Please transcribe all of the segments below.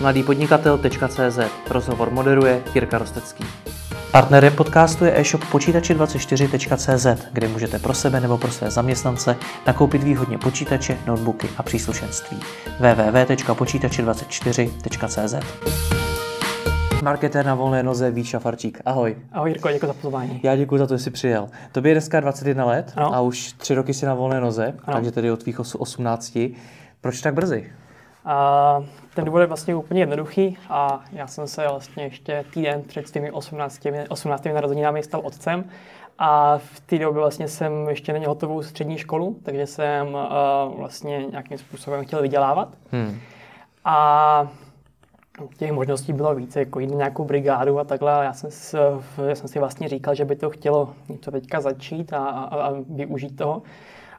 mladýpodnikatel.cz Rozhovor moderuje Jirka Rostecký. Partnerem podcastu je e-shop počítače24.cz, kde můžete pro sebe nebo pro své zaměstnance nakoupit výhodně počítače, notebooky a příslušenství. www.počítače24.cz Marketér na volné noze Vít Šafarčík. Ahoj. Ahoj Jirko, děkuji za pozvání. Já děkuji za to, že jsi přijel. Tobě je dneska 21 let ano. a už tři roky jsi na volné noze, ano. takže tedy od tvých 18. Proč tak brzy? A ten důvod je vlastně úplně jednoduchý a já jsem se vlastně ještě týden před těmi 18, 18 narozeninami stal otcem a v té době vlastně jsem ještě neměl hotovou střední školu, takže jsem uh, vlastně nějakým způsobem chtěl vydělávat. Hmm. A těch možností bylo více, jako jít na nějakou brigádu a takhle. Já jsem, si, já jsem si vlastně říkal, že by to chtělo něco teďka začít a, a, a využít toho.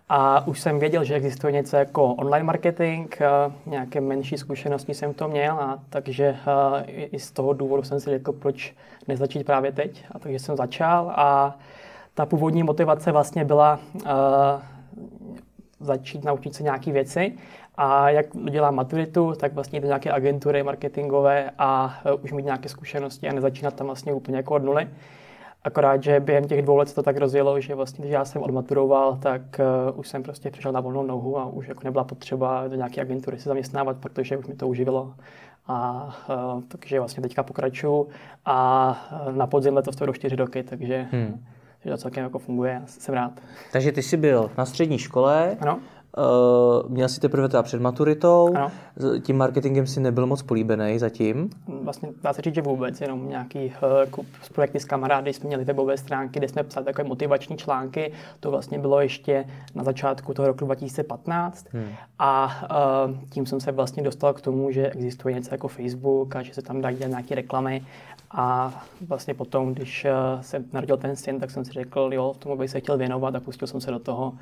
A už jsem věděl, že existuje něco jako online marketing, nějaké menší zkušenosti jsem to měl, a takže i z toho důvodu jsem si řekl, proč nezačít právě teď. A takže jsem začal a ta původní motivace vlastně byla začít naučit se nějaké věci a jak dělám maturitu, tak vlastně do nějaké agentury marketingové a už mít nějaké zkušenosti a nezačínat tam vlastně úplně jako od nuly. Akorát, že během těch dvou let se to tak rozjelo, že vlastně, když já jsem odmaturoval, tak uh, už jsem prostě přišel na volnou nohu a už jako nebyla potřeba do nějaké agentury se zaměstnávat, protože už mi to uživilo. A uh, takže vlastně teďka pokračuju a uh, na podzim letos to do čtyři roky, takže, hmm. takže to celkem jako funguje, jsem rád. Takže ty jsi byl na střední škole, ano. Uh, měl jsi teprve teda před maturitou, ano. tím marketingem si nebyl moc políbený zatím? Vlastně dá se říct, že vůbec, jenom nějaký uh, projekty s kamarády, jsme měli webové stránky, kde jsme psali takové motivační články, to vlastně bylo ještě na začátku toho roku 2015 hmm. a uh, tím jsem se vlastně dostal k tomu, že existuje něco jako Facebook a že se tam dají nějaké reklamy a vlastně potom, když uh, se narodil ten syn, tak jsem si řekl, jo, tomu bych se chtěl věnovat a pustil jsem se do toho.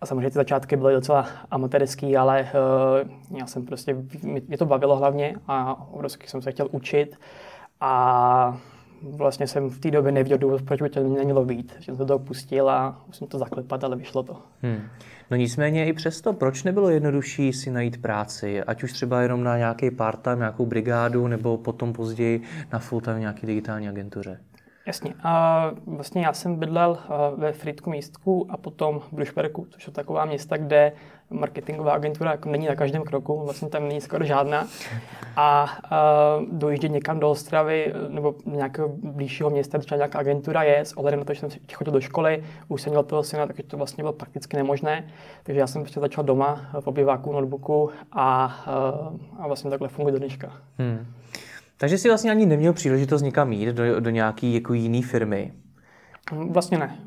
A samozřejmě ty začátky byly docela amatérský, ale uh, já jsem prostě, mě to bavilo hlavně a obrovsky jsem se chtěl učit a vlastně jsem v té době nevěděl důvod, proč by to nemělo být. Že jsem to toho pustil a musím to zaklepat, ale vyšlo to. Hmm. No nicméně i přesto, proč nebylo jednodušší si najít práci, ať už třeba jenom na nějaký part-time, nějakou brigádu, nebo potom později na full-time nějaký digitální agentuře? Jasně. A vlastně já jsem bydlel ve Fritku místku a potom v Blušperku, což je taková města, kde marketingová agentura jako není na každém kroku, vlastně tam není skoro žádná. A, a dojíždět někam do Ostravy nebo nějakého blížšího města, třeba nějaká agentura je, s ohledem na to, že jsem chodil do školy, už jsem měl toho syna, takže to vlastně bylo prakticky nemožné. Takže já jsem prostě začal doma v obyváku, notebooku a, a vlastně takhle funguje do dneška. Hmm. Takže si vlastně ani neměl příležitost nikam jít do, do nějaké jako jiné firmy? Vlastně ne.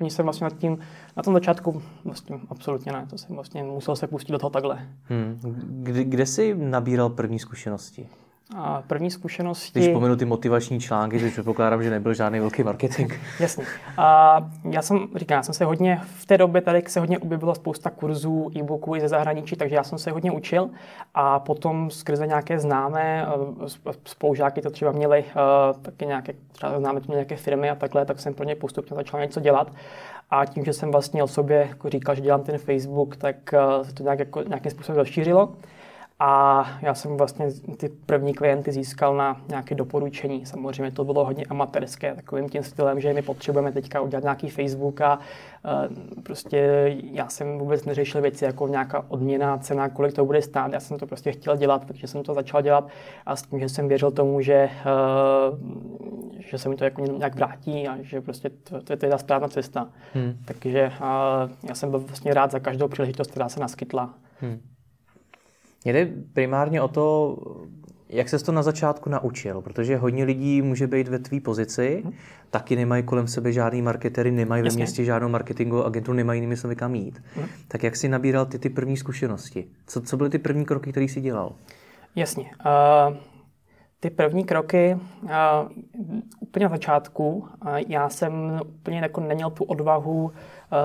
Ani jsem vlastně nad tím, na tom začátku vlastně absolutně ne. To jsem vlastně musel se pustit do toho takhle. Hmm. Kde, kde jsi nabíral první zkušenosti? A první zkušenosti... Když pomenu ty motivační články, což předpokládám, že nebyl žádný velký marketing. Jasně. A já jsem, říkám, já jsem se hodně, v té době tady se hodně objevila spousta kurzů, e-booků i ze zahraničí, takže já jsem se hodně učil a potom skrze nějaké známé eh, spolužáky to třeba měli eh, taky nějaké, třeba známe to nějaké firmy a takhle, tak jsem pro ně postupně začal něco dělat. A tím, že jsem vlastně o sobě jako říkal, že dělám ten Facebook, tak eh, se to nějak, jako, nějakým způsobem rozšířilo. A já jsem vlastně ty první klienty získal na nějaké doporučení. Samozřejmě to bylo hodně amatérské, takovým tím stylem, že my potřebujeme teďka udělat nějaký Facebook a uh, prostě já jsem vůbec neřešil věci jako nějaká odměna, cena, kolik to bude stát. Já jsem to prostě chtěl dělat, takže jsem to začal dělat a s tím, že jsem věřil tomu, že, uh, že se mi to jako nějak vrátí a že prostě to, to, to je ta správná cesta. Hmm. Takže uh, já jsem byl vlastně rád za každou příležitost, která se naskytla. Hmm. Jde primárně o to, jak se to na začátku naučil, protože hodně lidí může být ve tvý pozici, hmm. taky nemají kolem sebe žádný marketery, nemají Jasně. ve městě žádnou marketingovou agenturu, nemají jinými slovy kam jít. Hmm. Tak jak jsi nabíral ty, ty první zkušenosti? Co, co byly ty první kroky, které jsi dělal? Jasně. Uh, ty první kroky, uh, úplně na začátku, uh, já jsem úplně jako neměl tu odvahu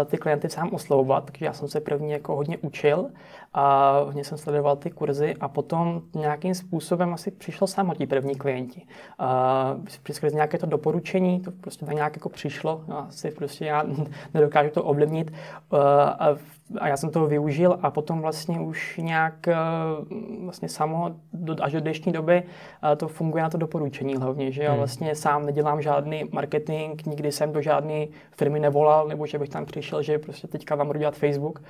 ty klienty sám oslovovat, takže já jsem se první jako hodně učil a hodně jsem sledoval ty kurzy a potom nějakým způsobem asi přišlo samo ti první klienti. Uh, skrze nějaké to doporučení, to prostě tak nějak jako přišlo, asi prostě já nedokážu to ovlivnit. Uh, a a já jsem toho využil a potom vlastně už nějak eh, vlastně samo do, až do dnešní doby eh, to funguje na to doporučení hlavně, že já hmm. vlastně sám nedělám žádný marketing, nikdy jsem do žádné firmy nevolal, nebo že bych tam přišel, že prostě teďka vám budu dělat Facebook.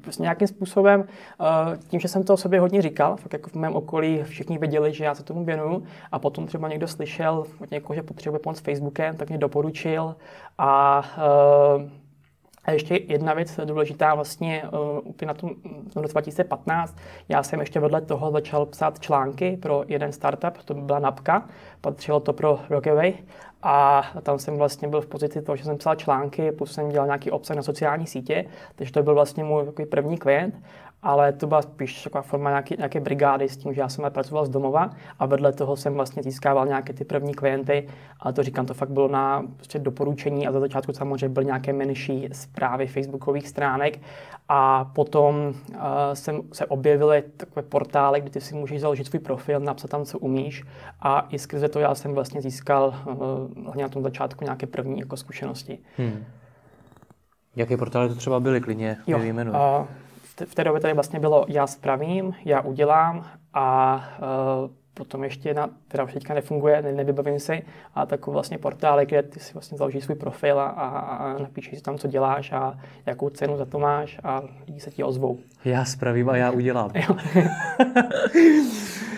Prostě nějakým způsobem, eh, tím, že jsem to o sobě hodně říkal, fakt jako v mém okolí všichni věděli, že já se tomu věnuju a potom třeba někdo slyšel od někoho, že potřebuje pomoct s Facebookem, tak mě doporučil a a ještě jedna věc důležitá vlastně uh, úplně na tom v roce 2015. Já jsem ještě vedle toho začal psát články pro jeden startup, to byla Napka, patřilo to pro Rockaway a tam jsem vlastně byl v pozici toho, že jsem psal články, plus jsem dělal nějaký obsah na sociální sítě, takže to byl vlastně můj takový první klient ale to byla spíš taková forma nějaké, nějaké brigády s tím, že já jsem pracoval z domova a vedle toho jsem vlastně získával nějaké ty první klienty, ale to říkám, to fakt bylo na prostě doporučení a za začátku samozřejmě byly nějaké menší zprávy facebookových stránek a potom uh, jsem se objevily takové portály, kde ty si můžeš založit svůj profil, napsat tam, co umíš a i skrze to já jsem vlastně získal uh, hlavně na tom začátku nějaké první jako zkušenosti. Hmm. Jaké portály to třeba byly, klidně jo. Uh, v té době tady vlastně bylo já spravím, já udělám a uh, potom ještě jedna, která už teďka nefunguje, ne, nevybavím si, a takový vlastně portály, kde ty si vlastně založíš svůj profil a, a, a napíšeš si tam, co děláš a jakou cenu za to máš a lidi se ti ozvou. Já spravím a já udělám.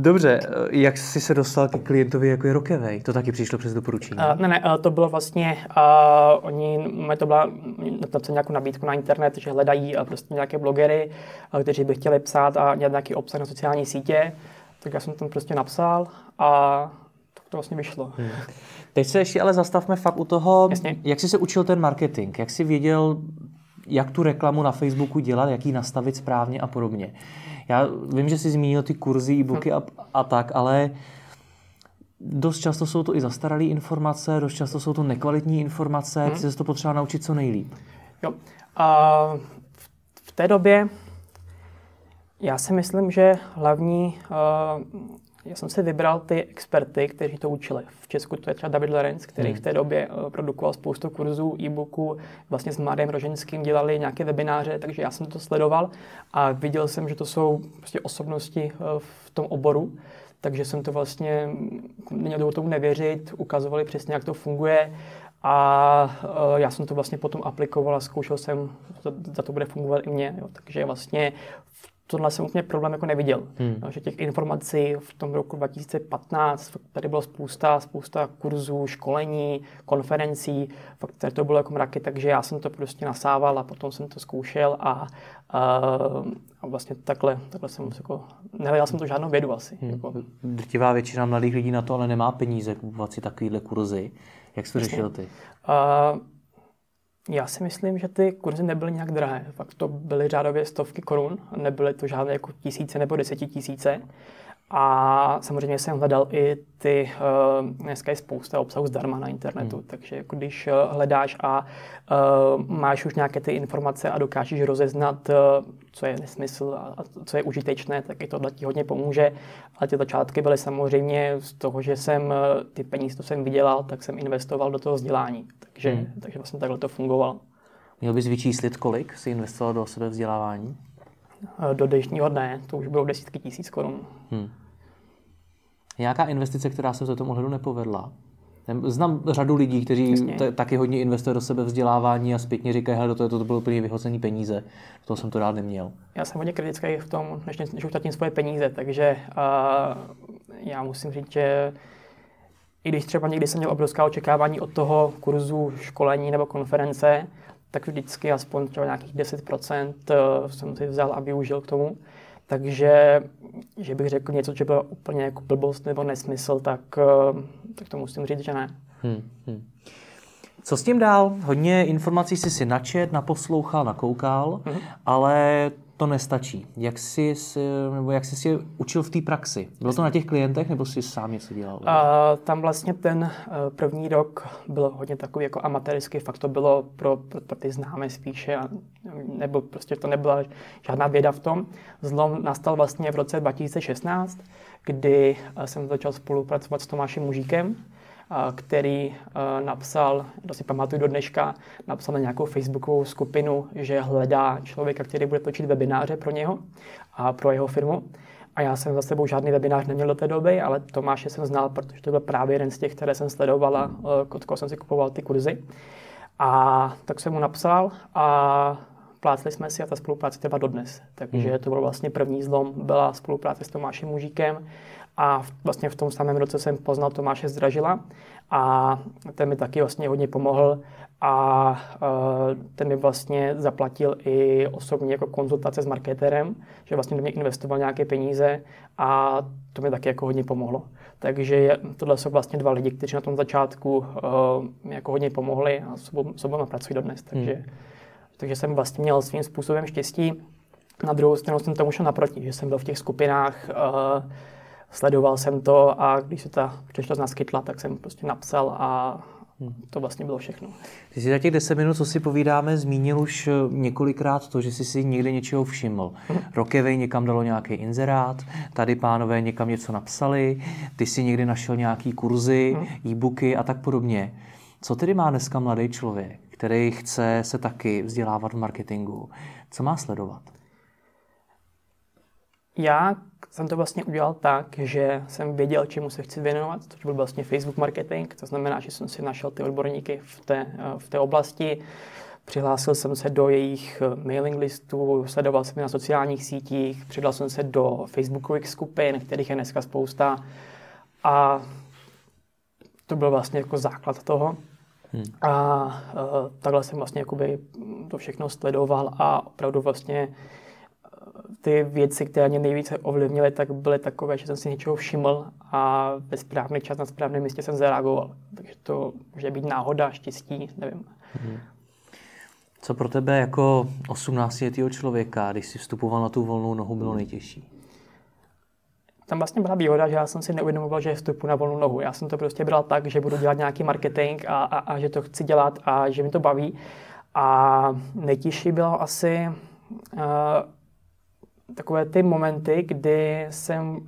Dobře, jak jsi se dostal k klientovi jako je Rockaway? To taky přišlo přes doporučení? Uh, ne, ne, to bylo vlastně, uh, oni, to byla napsat nějakou nabídku na internet, že hledají uh, prostě nějaké blogery, uh, kteří by chtěli psát a dělat nějaký obsah na sociální sítě, tak já jsem tam prostě napsal a tak to vlastně vyšlo. Hmm. Teď se ještě ale zastavme fakt u toho, Jasně. jak jsi se učil ten marketing, jak jsi věděl, jak tu reklamu na Facebooku dělat, jak ji nastavit správně a podobně. Já vím, že jsi zmínil ty kurzy, e-booky a, a tak, ale dost často jsou to i zastaralé informace, dost často jsou to nekvalitní informace, hmm. ty se to potřeba naučit co nejlíp. Jo. A v té době já si myslím, že hlavní uh, já jsem si vybral ty experty, kteří to učili. V Česku to je třeba David Lorenz, který hmm. v té době uh, produkoval spoustu kurzů, e-booků, vlastně s Mladým Roženským dělali nějaké webináře, takže já jsem to sledoval a viděl jsem, že to jsou prostě osobnosti uh, v tom oboru, takže jsem to vlastně neměl tomu nevěřit, ukazovali přesně, jak to funguje a uh, já jsem to vlastně potom aplikoval a zkoušel jsem, za, za to bude fungovat i mě. Jo. Takže vlastně v tohle jsem úplně problém jako neviděl. Hmm. No, že těch informací v tom roku 2015 tady bylo spousta, spousta kurzů, školení, konferencí, fakt tady to bylo jako mraky, takže já jsem to prostě nasával a potom jsem to zkoušel a, a, a vlastně takhle, takhle jsem jako, nehledal jsem to žádnou vědu asi. Hmm. Jako. Drtivá většina mladých lidí na to ale nemá peníze kupovat si takovýhle kurzy. Jak jsi to řešil ty? Uh, já si myslím, že ty kurzy nebyly nějak drahé. Fakt to byly řádově stovky korun, nebyly to žádné jako tisíce nebo desetitisíce. A samozřejmě jsem hledal i ty, uh, dneska je spousta obsahu zdarma na internetu, hmm. takže jako když uh, hledáš a uh, máš už nějaké ty informace a dokážeš rozeznat, co je nesmysl a, a co je užitečné, tak i tohle ti hodně pomůže. Ale ty začátky byly samozřejmě z toho, že jsem ty peníze, co jsem vydělal, tak jsem investoval do toho vzdělání. Takže, hmm. takže vlastně takhle to fungovalo. Měl bys vyčíslit, kolik si investoval do sebe vzdělávání? Eh, do dnešního dne to už bylo desítky tisíc korun. Hmm. Nějaká investice, která se v tom ohledu nepovedla? Znám řadu lidí, kteří t- taky hodně investují do sebe vzdělávání a zpětně říkají, že to, to, to bylo úplně vyhozený peníze. To jsem to rád neměl. Já jsem hodně kritický v tom, než, než utratím svoje peníze, takže uh, já musím říct, že i když třeba někdy jsem měl obrovská očekávání od toho kurzu, školení nebo konference, tak vždycky aspoň třeba nějakých 10% eh, jsem si vzal a využil k tomu. Takže, že bych řekl něco, co bylo úplně jako blbost nebo nesmysl, tak, eh, tak to musím říct, že ne. Hmm, hmm. Co s tím dál? Hodně informací jsi si načet, naposlouchal, nakoukal, hmm. ale to nestačí. Jak jsi, nebo jak jsi si učil v té praxi? Bylo to na těch klientech, nebo jsi sám něco dělal? Uh, tam vlastně ten uh, první rok byl hodně takový jako amatérský, fakt to bylo pro, pro, pro ty známé spíše, a, nebo prostě to nebyla žádná věda v tom. Zlom nastal vlastně v roce 2016, kdy uh, jsem začal spolupracovat s Tomášem Mužíkem, který napsal, to si pamatuju do dneška, napsal na nějakou facebookovou skupinu, že hledá člověka, který bude točit webináře pro něho a pro jeho firmu. A já jsem za sebou žádný webinář neměl do té doby, ale Tomáše jsem znal, protože to byl právě jeden z těch, které jsem sledovala, od koho jsem si kupoval ty kurzy. A tak jsem mu napsal a plácli jsme si a ta spolupráce trvá dodnes. Takže hmm. to byl vlastně první zlom, byla spolupráce s Tomášem Mužíkem a vlastně v tom samém roce jsem poznal Tomáše Zdražila a ten mi taky vlastně hodně pomohl a uh, ten mi vlastně zaplatil i osobně jako konzultace s marketerem, že vlastně do mě investoval nějaké peníze a to mi taky jako hodně pomohlo. Takže tohle jsou vlastně dva lidi, kteří na tom začátku mi jako hodně pomohli a sobou, sobou pracují dodnes. Takže, hmm. takže jsem vlastně měl svým způsobem štěstí. Na druhou stranu jsem tomu šel naproti, že jsem byl v těch skupinách, uh, sledoval jsem to a když se ta příležitost naskytla, tak jsem prostě napsal a Hmm. To vlastně bylo všechno. Ty jsi za těch 10 minut, co si povídáme, zmínil už eh, několikrát to, že jsi si někde něčeho všiml. Hmm. Rokevej někam dalo nějaký inzerát, tady pánové někam něco napsali, ty si někdy našel nějaký kurzy, hmm. e-booky a tak podobně. Co tedy má dneska mladý člověk, který chce se taky vzdělávat v marketingu? Co má sledovat? Já jsem to vlastně udělal tak, že jsem věděl, čemu se chci věnovat, což byl vlastně Facebook marketing, to znamená, že jsem si našel ty odborníky v té, v té oblasti, přihlásil jsem se do jejich mailing listů, sledoval jsem je na sociálních sítích, přidal jsem se do Facebookových skupin, kterých je dneska spousta a to byl vlastně jako základ toho. Hmm. A, a takhle jsem vlastně jakoby to všechno sledoval a opravdu vlastně ty věci, které mě nejvíce ovlivnily, tak byly takové, že jsem si něčeho všiml a ve správný čas na správném místě jsem zareagoval. Takže to může být náhoda, štěstí, nevím. Hmm. Co pro tebe jako 18-letého člověka, když jsi vstupoval na tu volnou nohu, bylo nejtěžší? Tam vlastně byla výhoda, že já jsem si neuvědomoval, že vstupu na volnou nohu. Já jsem to prostě bral tak, že budu dělat nějaký marketing a, a, a že to chci dělat a že mi to baví. A nejtěžší bylo asi uh, takové ty momenty, kdy jsem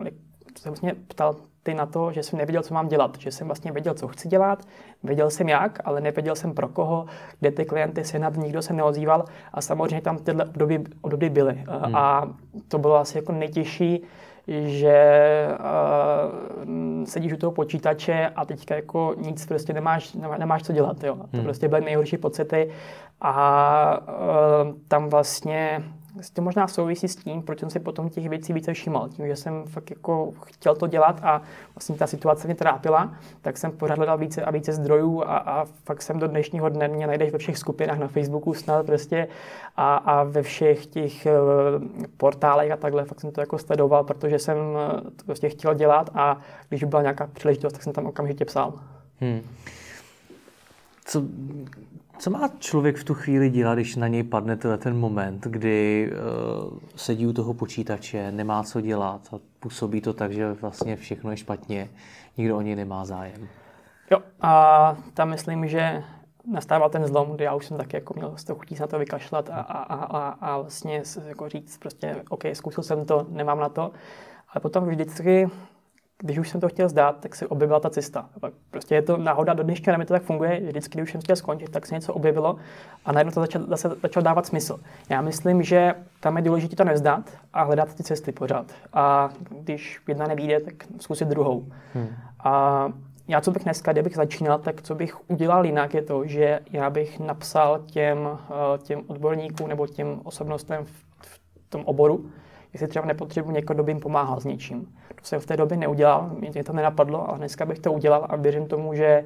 se vlastně ptal ty na to, že jsem nevěděl, co mám dělat, že jsem vlastně věděl, co chci dělat, věděl jsem jak, ale nevěděl jsem pro koho, kde ty klienty se nad nikdo se neozýval a samozřejmě tam tyhle období, období byly. Hmm. A to bylo asi jako nejtěžší, že uh, sedíš u toho počítače a teďka jako nic prostě nemáš, nemáš co dělat. Jo. To hmm. prostě byly nejhorší pocity a uh, tam vlastně to možná souvisí s tím, proč jsem si potom těch věcí více všiml. Tím, že jsem fakt jako chtěl to dělat a vlastně ta situace mě trápila, tak jsem pořád hledal více a více zdrojů a, a fakt jsem do dnešního dne mě najdeš ve všech skupinách na Facebooku snad prostě a, a ve všech těch uh, portálech a takhle, fakt jsem to jako sledoval, protože jsem to prostě chtěl dělat a když byla nějaká příležitost, tak jsem tam okamžitě psal. Hmm. Co, co má člověk v tu chvíli dělat, když na něj padne ten moment, kdy uh, sedí u toho počítače, nemá co dělat a působí to tak, že vlastně všechno je špatně, nikdo o něj nemá zájem? Jo, a tam myslím, že nastával ten zlom, kdy já už jsem taky jako měl z toho chutí se na to vykašlat a, a, a, a vlastně jako říct prostě, OK, zkusil jsem to, nemám na to, ale potom vždycky když už jsem to chtěl zdát, tak se objevila ta cesta. Prostě je to náhoda, do dnešního mi to tak funguje, vždycky, když jsem chtěl skončit, tak se něco objevilo a najednou to začalo, zase začalo dávat smysl. Já myslím, že tam je důležité to nezdat a hledat ty cesty pořád. A když jedna nevíde, tak zkusit druhou. Hmm. A já, co bych dneska, kdybych začínal, tak co bych udělal jinak, je to, že já bych napsal těm, eh, těm odborníkům nebo těm osobnostem v, v tom oboru, jestli třeba nepotřebuji někoho, kdo by jim pomáhal s něčím. To jsem v té době neudělal, mě to nenapadlo, ale dneska bych to udělal a věřím tomu, že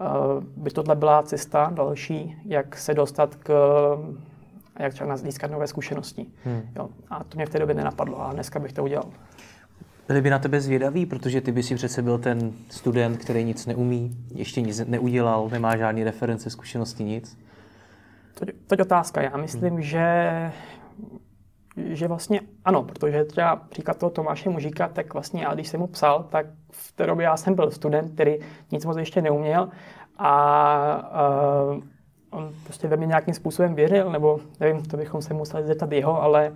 uh, by tohle byla cesta další, jak se dostat k jak třeba získat nové zkušenosti. Hmm. Jo. A to mě v té době nenapadlo, ale dneska bych to udělal. Byli by na tebe zvědaví, protože ty by si přece byl ten student, který nic neumí, ještě nic neudělal, nemá žádný reference, zkušenosti, nic. To, to je otázka. Já myslím, hmm. že že vlastně ano, protože třeba příklad toho Tomáše Mužíka, tak vlastně já, když jsem mu psal, tak v té době já jsem byl student, který nic moc ještě neuměl a uh, on prostě ve mě nějakým způsobem věřil, nebo nevím, to bychom se museli zeptat jeho, ale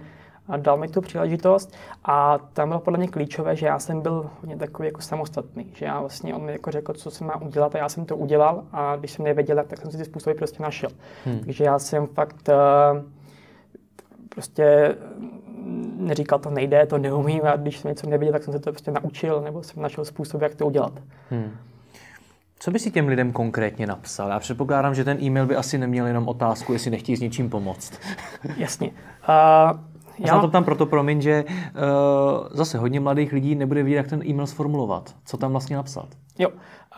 a dal mi tu příležitost a tam bylo podle mě klíčové, že já jsem byl hodně takový jako samostatný, že já vlastně, on mi jako řekl, co se má udělat a já jsem to udělal a když jsem nevěděl, tak jsem si ty způsoby prostě našel. Hmm. Takže já jsem fakt uh, prostě neříkal, to nejde, to neumím a když jsem něco nevěděl, tak jsem se to prostě naučil nebo jsem našel způsob, jak to udělat. Hmm. Co by si těm lidem konkrétně napsal? Já předpokládám, že ten e-mail by asi neměl jenom otázku, jestli nechtějí s něčím pomoct. Jasně. Uh, já, já to tam proto, promiň, že uh, zase hodně mladých lidí nebude vědět, jak ten e-mail sformulovat. Co tam vlastně napsat? Jo.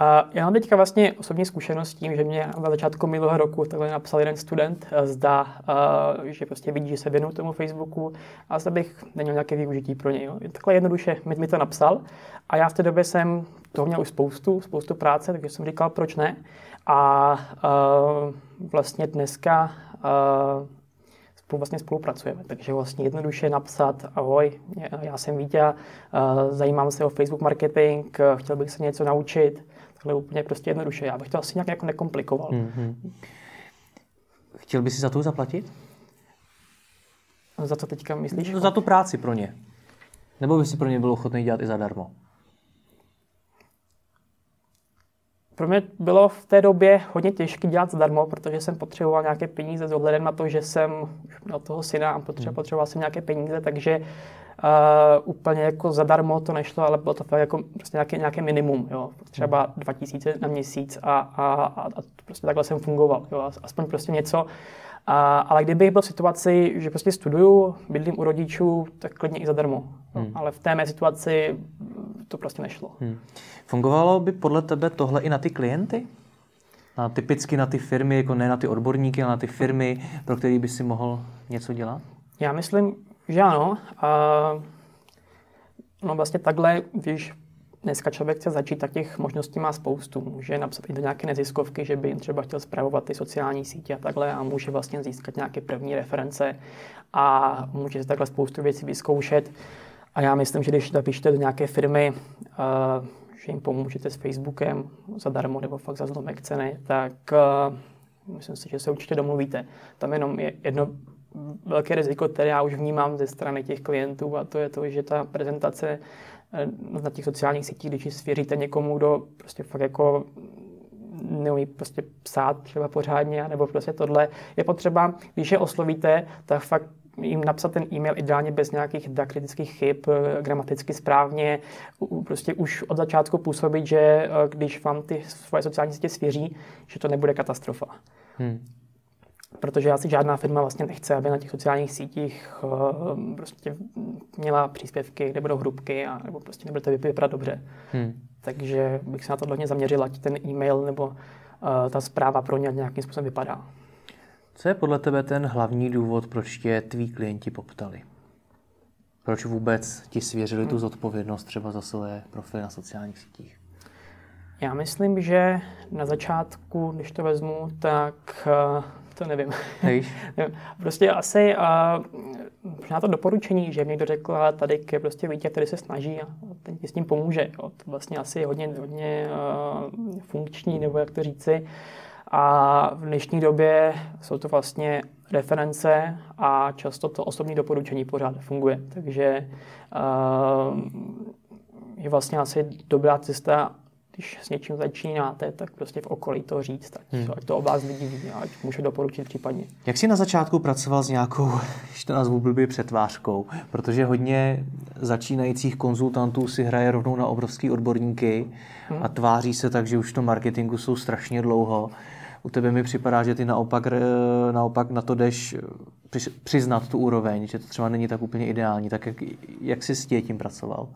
Uh, já mám teďka vlastně osobní zkušenost s tím, že mě na začátku minulého roku takhle napsal jeden student, uh, zda, uh, že prostě vidí, že se věnu tomu Facebooku a zda bych neměl nějaké využití pro něj. Takhle jednoduše mi, mi to napsal a já v té době jsem toho měl už spoustu, spoustu práce, takže jsem říkal, proč ne. A uh, vlastně dneska uh, spolu vlastně spolupracujeme. Takže vlastně jednoduše napsat, ahoj, já jsem Vítě, zajímám se o Facebook marketing, chtěl bych se něco naučit. Takhle úplně prostě jednoduše. Já bych to asi nějak jako nekomplikoval. Mm-hmm. Chtěl bys si za to zaplatit? Za co teďka myslíš? Za tu práci pro ně. Nebo by si pro ně byl ochotný dělat i zadarmo? Pro mě bylo v té době hodně těžké dělat zadarmo, protože jsem potřeboval nějaké peníze s ohledem na to, že jsem už měl toho syna a potřeboval, hmm. potřeboval jsem nějaké peníze, takže uh, úplně jako zadarmo to nešlo, ale bylo to fakt jako prostě nějaké, nějaké minimum, jo. třeba 2000 hmm. na měsíc a, a, a, a prostě takhle jsem fungoval, jo. aspoň prostě něco. A, ale kdybych byl v situaci, že prostě studuju, bydlím u rodičů, tak klidně i zadarmo. Hmm. Ale v té mé situaci to prostě nešlo. Hmm. Fungovalo by podle tebe tohle i na ty klienty? Na, typicky na ty firmy, jako ne na ty odborníky, ale na ty firmy, pro které by si mohl něco dělat? Já myslím, že ano. A, no vlastně takhle, když dneska člověk chce začít, tak těch možností má spoustu. Může napsat i do nějaké neziskovky, že by jim třeba chtěl zpravovat ty sociální sítě a takhle a může vlastně získat nějaké první reference a může si takhle spoustu věcí vyzkoušet. A já myslím, že když napíšete do nějaké firmy, že jim pomůžete s Facebookem zadarmo nebo fakt za zlomek ceny, tak uh, myslím si, že se určitě domluvíte. Tam jenom je jedno velké riziko, které já už vnímám ze strany těch klientů a to je to, že ta prezentace eh, na těch sociálních sítích, když ji svěříte někomu, kdo prostě fakt jako neumí prostě psát třeba pořádně, nebo prostě tohle. Je potřeba, když je oslovíte, tak fakt jim napsat ten e-mail ideálně bez nějakých diakritických chyb, eh, gramaticky správně, prostě už od začátku působit, že eh, když vám ty svoje sociální sítě svěří, že to nebude katastrofa. Hmm. Protože asi žádná firma vlastně nechce, aby na těch sociálních sítích uh, prostě měla příspěvky, kde budou hrubky a nebo prostě nebude to vypadat dobře. Hmm. Takže bych se na to hodně zaměřil, ať ten e-mail nebo uh, ta zpráva pro ně nějakým způsobem vypadá. Co je podle tebe ten hlavní důvod, proč tě tví klienti poptali? Proč vůbec ti svěřili tu zodpovědnost třeba za své profily na sociálních sítích? Já myslím, že na začátku, když to vezmu, tak uh, to nevím. prostě asi uh, na to doporučení, že někdo řekl, tady je prostě dítě, který se snaží a ten ti s tím pomůže. Jo. To vlastně asi je hodně, hodně uh, funkční, nebo jak to říci. A v dnešní době jsou to vlastně reference a často to osobní doporučení pořád funguje. Takže uh, je vlastně asi dobrá cesta když s něčím začínáte, tak prostě v okolí to říct, ať, hmm. ať to o vás lidi ví, ať může doporučit případně. Jak jsi na začátku pracoval s nějakou, když to nazvu blbě, přetvářkou? Protože hodně začínajících konzultantů si hraje rovnou na obrovský odborníky hmm. a tváří se tak, že už to marketingu jsou strašně dlouho. U tebe mi připadá, že ty naopak, naopak na to jdeš eh, přiznat tu úroveň, že to třeba není tak úplně ideální. Tak jak, jak jsi s tím pracoval?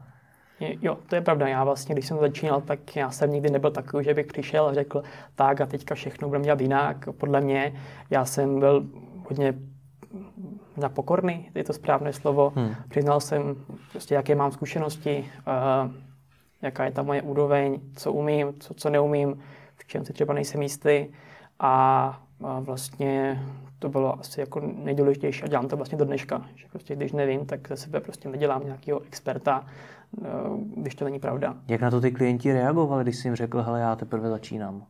Jo, to je pravda. Já vlastně, když jsem začínal, tak já jsem nikdy nebyl takový, že bych přišel a řekl, tak a teďka všechno budeme dělat jinak. Podle mě, já jsem byl hodně na pokorný, je to správné slovo. Hmm. Přiznal jsem prostě, jaké mám zkušenosti, uh, jaká je ta moje úroveň, co umím, co, co neumím, v čem si třeba nejsem jistý. A, a vlastně to bylo asi jako nejdůležitější a dělám to vlastně do dneška. Že prostě když nevím, tak ze sebe prostě nedělám nějakého experta, eh, když to není pravda. Jak na to ty klienti reagovali, když jsi jim řekl, hele, já teprve začínám?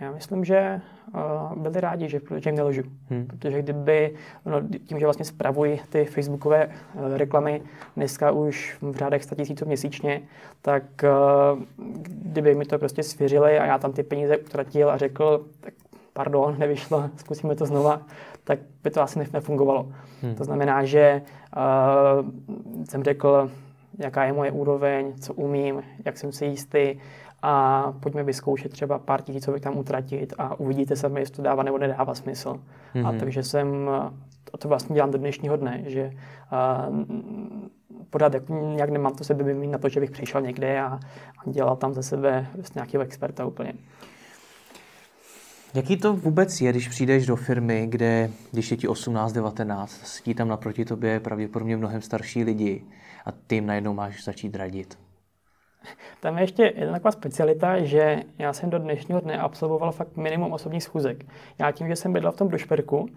Já myslím, že uh, byli rádi, že, že jim neložu. Hmm. Protože kdyby, no, tím, že vlastně spravuji ty facebookové uh, reklamy dneska už v řádech 100 tisíců měsíčně, tak uh, kdyby mi to prostě svěřili a já tam ty peníze utratil a řekl, tak pardon, nevyšlo, zkusíme to znova, tak by to asi nefungovalo. Hmm. To znamená, že uh, jsem řekl, jaká je moje úroveň, co umím, jak jsem si jistý a pojďme vyzkoušet třeba pár tisícovek tam utratit a uvidíte sami, jestli to dává nebo nedává smysl. Mm-hmm. A takže jsem, a to vlastně dělám do dnešního dne, že uh, pořád jak, nějak nemám to sebe mít na to, že bych přišel někde a, a dělal tam ze sebe vlastně nějakého experta úplně. Jaký to vůbec je, když přijdeš do firmy, kde, když je ti 18, 19, sedí tam naproti tobě pravděpodobně mnohem starší lidi a ty jim najednou máš začít radit? Tam je ještě jedna taková specialita, že já jsem do dnešního dne absolvoval fakt minimum osobních schůzek. Já tím, že jsem bydlel v tom Brušperku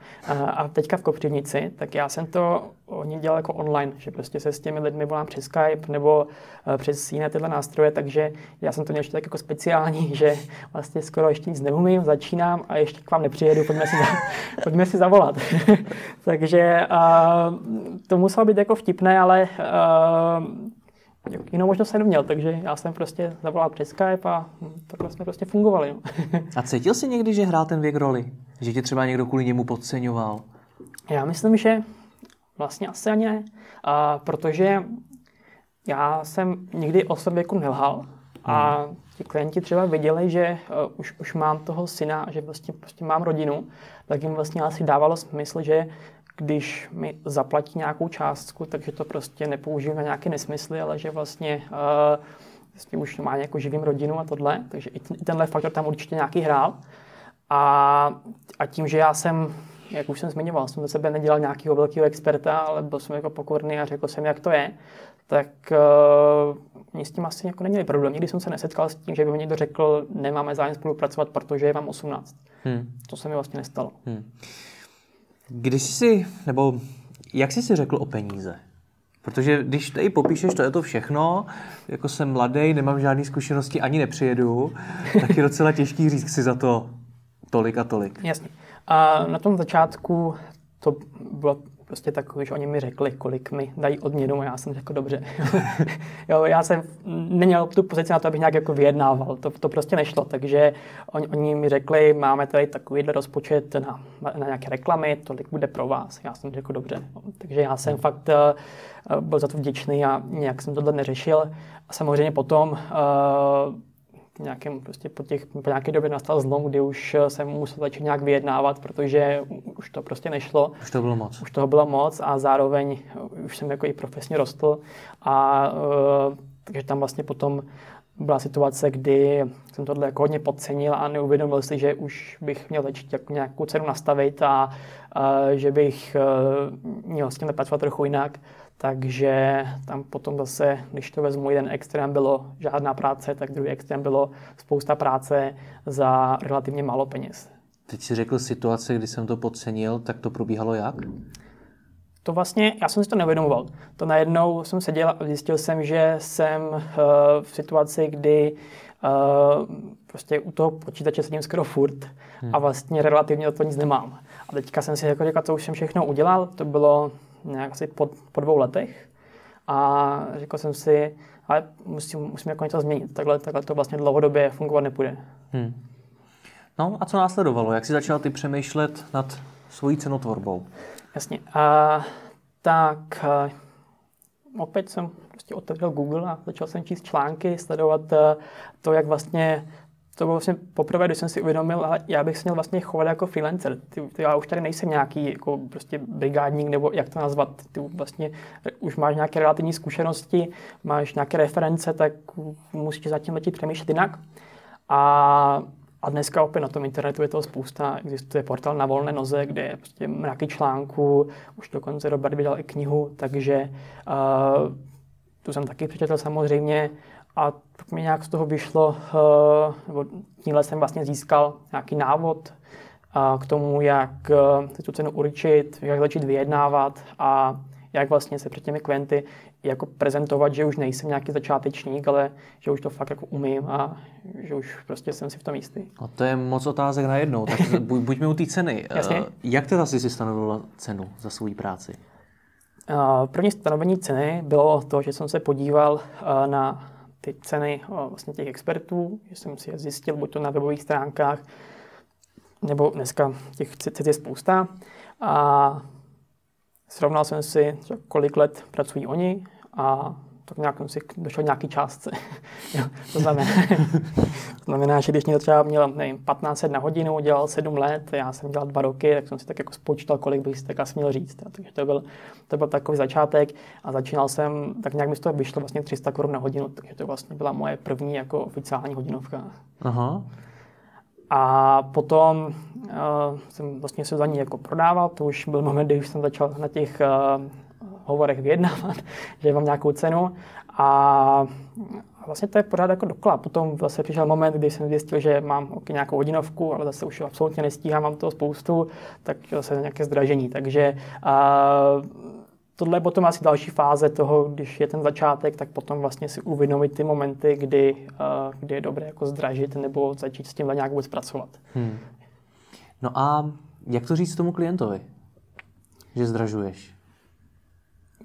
a teďka v Kopřivnici, tak já jsem to oni dělal jako online, že prostě se s těmi lidmi volám přes Skype nebo e, přes jiné tyhle nástroje, takže já jsem to měl ještě tak jako speciální, že vlastně skoro ještě nic neumím, začínám a ještě k vám nepřijedu, pojďme si, za, pojďme si zavolat. takže uh, to muselo být jako vtipné, ale uh, jinou možnost jsem neměl, takže já jsem prostě zavolal přes Skype a takhle jsme prostě fungovali. No. a cítil jsi někdy, že hrál ten věk roli? Že tě třeba někdo kvůli němu podceňoval? Já myslím, že vlastně asi ani ne, a protože já jsem nikdy o sobě jako nelhal a hmm. ti klienti třeba viděli, že uh, už, už mám toho syna, že vlastně, prostě mám rodinu, tak jim vlastně asi dávalo smysl, že když mi zaplatí nějakou částku, takže to prostě nepoužiju na nějaké nesmysly, ale že vlastně, uh, vlastně už má nějakou živým rodinu a tohle, takže i tenhle faktor tam určitě nějaký hrál. A, a tím, že já jsem, jak už jsem zmiňoval, jsem do sebe nedělal nějakého velkého experta, ale byl jsem jako pokorný a řekl jsem, jak to je, tak uh, oni s tím asi jako neměli problém. Nikdy jsem se nesetkal s tím, že by mi někdo řekl, nemáme zájem spolupracovat, protože je vám 18. Hmm. To se mi vlastně nestalo. Hmm. Když jsi, nebo jak jsi si řekl o peníze? Protože když tady popíšeš, to je to všechno, jako jsem mladý, nemám žádné zkušenosti, ani nepřijedu, tak je docela těžký říct si za to tolik a tolik. Jasně. A na tom začátku to bylo prostě takový, že oni mi řekli, kolik mi dají odměnu a já jsem řekl, dobře. jo, já jsem neměl tu pozici na to, abych nějak jako vyjednával, to, to prostě nešlo, takže oni, oni mi řekli, máme tady takovýhle rozpočet na, na nějaké reklamy, tolik bude pro vás. Já jsem řekl, dobře. Takže já jsem fakt uh, byl za to vděčný a nějak jsem tohle neřešil. A samozřejmě potom uh, nějakém, prostě po, těch, po nějaké době nastal zlom, kdy už jsem musel začít nějak vyjednávat, protože už to prostě nešlo. Už to bylo moc. Už toho bylo moc a zároveň už jsem jako i profesně rostl a uh, takže tam vlastně potom byla situace, kdy jsem tohle jako hodně podcenil a neuvědomil si, že už bych měl začít jako nějakou cenu nastavit a uh, že bych uh, měl s tím pracovat trochu jinak. Takže tam potom zase, když to vezmu, jeden extrém bylo žádná práce, tak druhý extrém bylo spousta práce za relativně málo peněz. Teď si řekl situace, kdy jsem to podcenil, tak to probíhalo jak? To vlastně, já jsem si to neuvědomoval. To najednou jsem seděl a zjistil jsem, že jsem uh, v situaci, kdy uh, prostě u toho počítače sedím skoro furt hmm. a vlastně relativně o to nic nemám. A teďka jsem si jako říkal, co už jsem všechno udělal, to bylo nějak asi po, po dvou letech a řekl jsem si, ale musím, musím jako něco změnit. Takhle, takhle to vlastně dlouhodobě fungovat nepůjde. Hmm. No a co následovalo? Jak jsi začal ty přemýšlet nad svojí cenotvorbou? Jasně. A, tak a, opět jsem prostě otevřel Google a začal jsem číst články, sledovat to, jak vlastně to bylo vlastně poprvé, když jsem si uvědomil, ale já bych se měl vlastně chovat jako freelancer. Ty, ty, já už tady nejsem nějaký jako prostě brigádník, nebo jak to nazvat. Ty vlastně už máš nějaké relativní zkušenosti, máš nějaké reference, tak musíš zatím letít přemýšlet jinak. A a dneska opět na tom internetu je toho spousta. Existuje portál na volné noze, kde je prostě mraky článků. Už dokonce Robert vydal i knihu, takže uh, tu jsem taky přečetl samozřejmě. A tak mi nějak z toho vyšlo, eh, nebo tímhle jsem vlastně získal nějaký návod eh, k tomu, jak eh, tu cenu určit, jak začít vyjednávat a jak vlastně se před těmi klienty jako prezentovat, že už nejsem nějaký začátečník, ale že už to fakt jako umím a že už prostě jsem si v tom jistý. A to je moc otázek na jednou, tak buď, buďme u té ceny. Jasně. Jak teda jsi si stanovila cenu za svou práci? První stanovení ceny bylo to, že jsem se podíval na ty ceny vlastně těch expertů, že jsem si je zjistil buď to na webových stránkách, nebo dneska těch cest je spousta. A srovnal jsem si, kolik let pracují oni a tak nějak jsem si došel nějaký částce. to, znamená, to znamená, že když někdo třeba měl nevím, 15 na hodinu, dělal 7 let, já jsem dělal 2 roky, tak jsem si tak jako spočítal, kolik bych si tak asi měl říct. Takže to byl, to byl takový začátek a začínal jsem, tak nějak mi z toho vyšlo vlastně 300 korun na hodinu, takže to vlastně byla moje první jako oficiální hodinovka. Aha. A potom uh, jsem vlastně se za ní jako prodával, to už byl moment, kdy už jsem začal na těch uh, hovorech vyjednávat, že mám nějakou cenu a vlastně to je pořád jako dokola. Potom zase přišel moment, kdy jsem zjistil, že mám nějakou hodinovku, ale zase už absolutně nestíhám, mám toho spoustu, tak zase nějaké zdražení. Takže uh, tohle je potom asi další fáze toho, když je ten začátek, tak potom vlastně si uvědomit ty momenty, kdy, kdy je dobré jako zdražit nebo začít s tímhle nějak vůbec pracovat. Hmm. No a jak to říct tomu klientovi, že zdražuješ?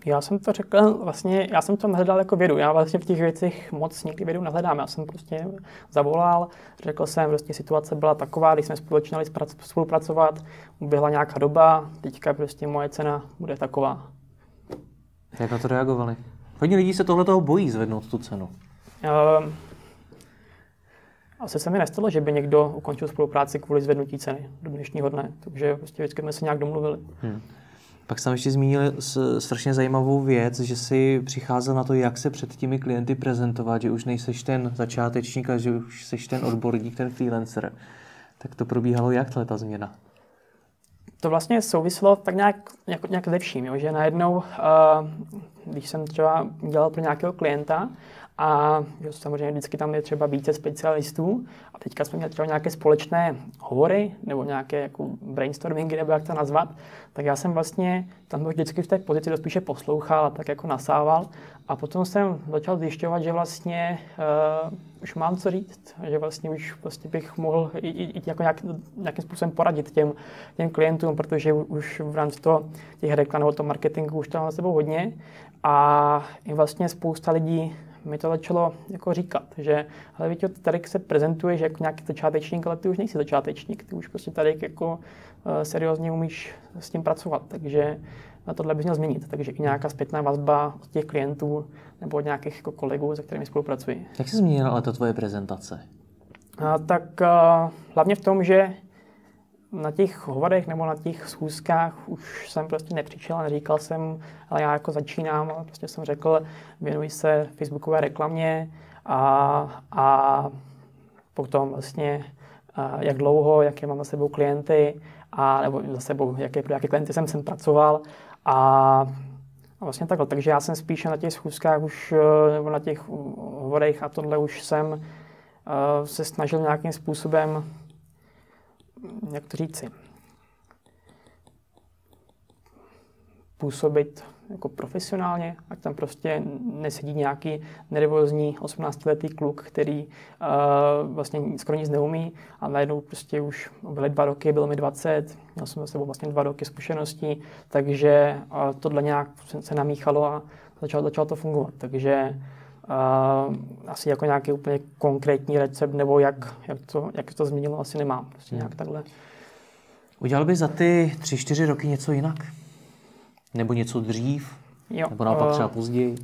Já jsem to řekl, vlastně, já jsem to nehledal jako vědu. Já vlastně v těch věcech moc někdy vědu nehledám. Já jsem prostě zavolal, řekl jsem, prostě situace byla taková, když jsme společně spolupracovat, uběhla nějaká doba, teďka prostě moje cena bude taková. Jak na to reagovali? Hodně lidí se tohle toho bojí zvednout tu cenu. Uh, asi se mi nestalo, že by někdo ukončil spolupráci kvůli zvednutí ceny do dnešního dne. Takže prostě vždycky jsme se nějak domluvili. Hmm. Pak jsem ještě zmínil strašně zajímavou věc, že si přicházel na to, jak se před těmi klienty prezentovat, že už nejseš ten začátečník, a že už jsi ten odborník, ten freelancer. Tak to probíhalo jak ta změna? To vlastně souvislo tak nějak, nějak, nějak ze vším, jo? že najednou, uh, když jsem třeba dělal pro nějakého klienta a jo, samozřejmě vždycky tam je třeba více specialistů. A teďka jsme měli třeba nějaké společné hovory nebo nějaké jako brainstormingy, nebo jak to nazvat. Tak já jsem vlastně tam vždycky v té pozici dost spíše poslouchal a tak jako nasával. A potom jsem začal zjišťovat, že vlastně uh, už mám co říct, že vlastně už vlastně bych mohl i, i, i jako nějak, nějakým způsobem poradit těm, těm klientům, protože už v rámci toho, těch reklam nebo toho marketingu už to mám za sebou hodně. A i vlastně spousta lidí mi to začalo jako říkat, že ale víte, tady se prezentuješ jako nějaký začátečník, ale ty už nejsi začátečník, ty už prostě tady jako uh, seriózně umíš s tím pracovat, takže na tohle bys měl změnit. Takže i nějaká zpětná vazba od těch klientů nebo od nějakých jako kolegů, se kterými spolupracuji. Jak se změnila ale ta tvoje prezentace? A, tak uh, hlavně v tom, že na těch hovorech nebo na těch schůzkách už jsem prostě nepřišel a neříkal jsem, ale já jako začínám, prostě jsem řekl, věnuji se facebookové reklamě a, a potom vlastně jak dlouho, jaké mám za sebou klienty a nebo za sebou, jaké, pro jaké klienty jsem sem pracoval a, a vlastně takhle. Takže já jsem spíše na těch schůzkách už, nebo na těch hovorech a tohle už jsem se snažil nějakým způsobem jak to říci, působit jako profesionálně, ať tam prostě nesedí nějaký nervózní 18-letý kluk, který uh, vlastně skoro nic neumí a najednou prostě už byly dva roky, bylo mi 20, měl jsem za sebou vlastně dva roky zkušeností, takže uh, tohle nějak se, se namíchalo a začalo, začalo to fungovat. Takže Uh, asi jako nějaký úplně konkrétní recept, nebo jak, jak, to, jak to změnilo, asi nemám. Prostě nějak takhle. Udělal by za ty tři, čtyři roky něco jinak? Nebo něco dřív? Jo. Nebo naopak uh, třeba později?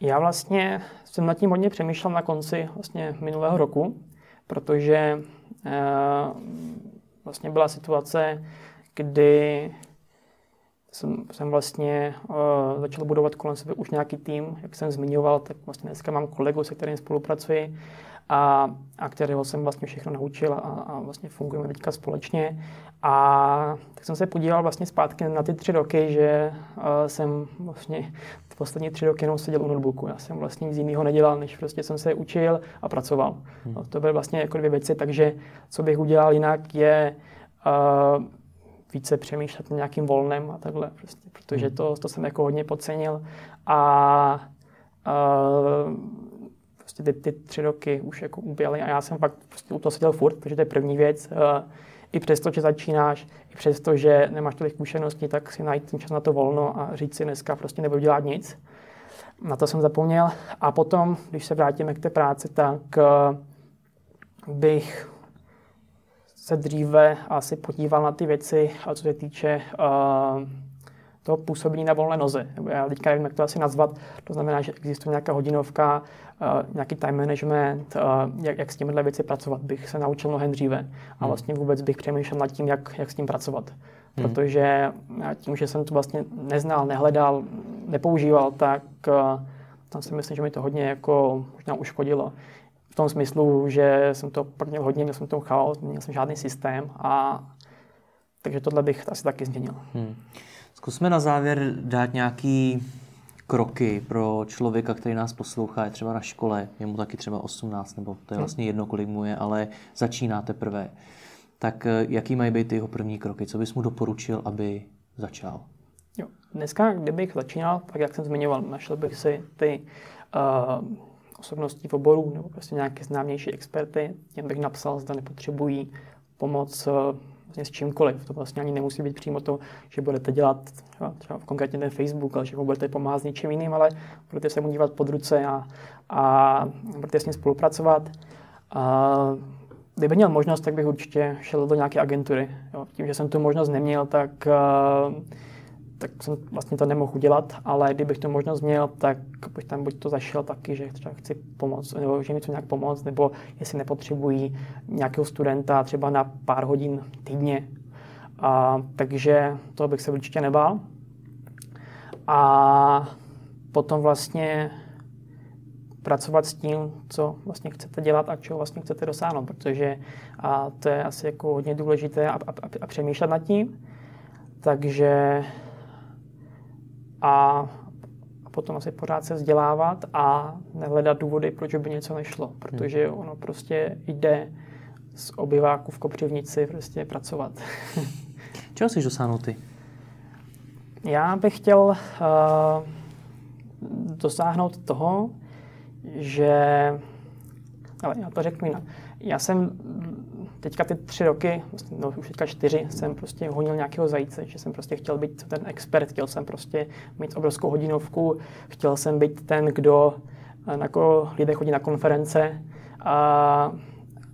Já vlastně jsem nad tím hodně přemýšlel na konci vlastně minulého roku, protože uh, vlastně byla situace, kdy jsem, jsem vlastně uh, začal budovat kolem sebe už nějaký tým, jak jsem zmiňoval, tak vlastně dneska mám kolegu, se kterým spolupracuji a, a kterého jsem vlastně všechno naučil a, a vlastně fungujeme teďka společně. A tak jsem se podíval vlastně zpátky na ty tři roky, že uh, jsem vlastně poslední tři roky jenom seděl u notebooku. Já jsem vlastně nic jiného nedělal, než prostě jsem se učil a pracoval. Hmm. No, to byly vlastně jako dvě věci, takže co bych udělal jinak je uh, více přemýšlet o nějakým volnem a takhle, prostě, protože hmm. to, to jsem jako hodně podcenil a, a prostě ty, ty tři roky už jako uběly a já jsem fakt prostě u toho seděl furt, protože to je první věc. I přesto, že začínáš, i přesto, že nemáš tolik zkušeností, tak si najít ten čas na to volno a říct si dneska prostě nebudu dělat nic. Na to jsem zapomněl. A potom, když se vrátíme k té práci, tak bych se dříve asi podíval na ty věci, a co se týče uh, toho působení na volné noze. Já teďka nevím, jak to asi nazvat. To znamená, že existuje nějaká hodinovka, uh, nějaký time management, uh, jak, jak s těmihle věci pracovat, bych se naučil mnohem dříve. A hmm. vlastně vůbec bych přemýšlel nad tím, jak, jak s tím pracovat. Hmm. Protože tím, že jsem to vlastně neznal, nehledal, nepoužíval, tak uh, tam si myslím, že mi to hodně jako možná uškodilo v tom smyslu, že jsem to měl hodně, měl jsem to chaos, neměl jsem žádný systém a takže tohle bych asi taky změnil. Hmm. Zkusme na závěr dát nějaký kroky pro člověka, který nás poslouchá, je třeba na škole, je mu taky třeba 18, nebo to je vlastně jedno, kolik mu je, ale začíná teprve. Tak eh, jaký mají být jeho první kroky? Co bys mu doporučil, aby začal? Jo. Dneska, kdybych začínal, tak jak jsem zmiňoval, našel bych si ty uh, osobností v oboru nebo prostě nějaké známější experty, jen bych napsal, zda nepotřebují pomoc eh, vlastně s čímkoliv. To vlastně ani nemusí být přímo to, že budete dělat třeba, konkrétně ten Facebook, ale že mu budete pomáhat s něčím jiným, ale budete se mu dívat pod ruce a, a budete s ním spolupracovat. A, kdybych měl možnost, tak bych určitě šel do nějaké agentury. Jo. Tím, že jsem tu možnost neměl, tak uh, tak jsem vlastně to nemohl udělat, ale kdybych tu možnost měl, tak bych tam buď to zašel taky, že třeba chci pomoct, nebo že mi to nějak pomoct, nebo jestli nepotřebují nějakého studenta třeba na pár hodin týdně. A, takže to bych se určitě nebál. A potom vlastně pracovat s tím, co vlastně chcete dělat a čeho vlastně chcete dosáhnout, protože a to je asi jako hodně důležité a, a, a přemýšlet nad tím. Takže a, potom asi pořád se vzdělávat a nehledat důvody, proč by něco nešlo, protože hmm. ono prostě jde z obyváku v Kopřivnici prostě pracovat. Čeho jsi dosáhnout ty? Já bych chtěl uh, dosáhnout toho, že... Ale já to řeknu jinak. Já jsem teďka ty tři roky, no už teďka čtyři, jsem prostě honil nějakého zajíce, že jsem prostě chtěl být ten expert, chtěl jsem prostě mít obrovskou hodinovku, chtěl jsem být ten, kdo jako lidé chodí na konference a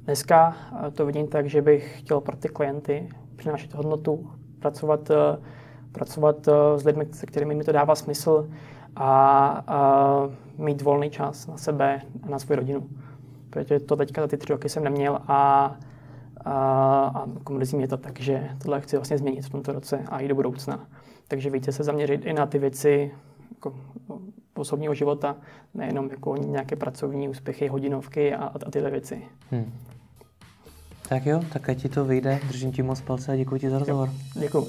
dneska to vidím tak, že bych chtěl pro ty klienty přinášet hodnotu, pracovat, pracovat s lidmi, se kterými mi to dává smysl a, a mít volný čas na sebe a na svou rodinu. Protože to teďka za ty tři roky jsem neměl a a, a mrzí mě to tak, že tohle chci vlastně změnit v tomto roce a i do budoucna. Takže více se zaměřit i na ty věci jako osobního života, nejenom jako nějaké pracovní úspěchy, hodinovky a, a tyhle věci. Hmm. Tak jo, tak ať ti to vyjde. Držím ti moc palce a děkuji ti za rozhovor. Děkuji.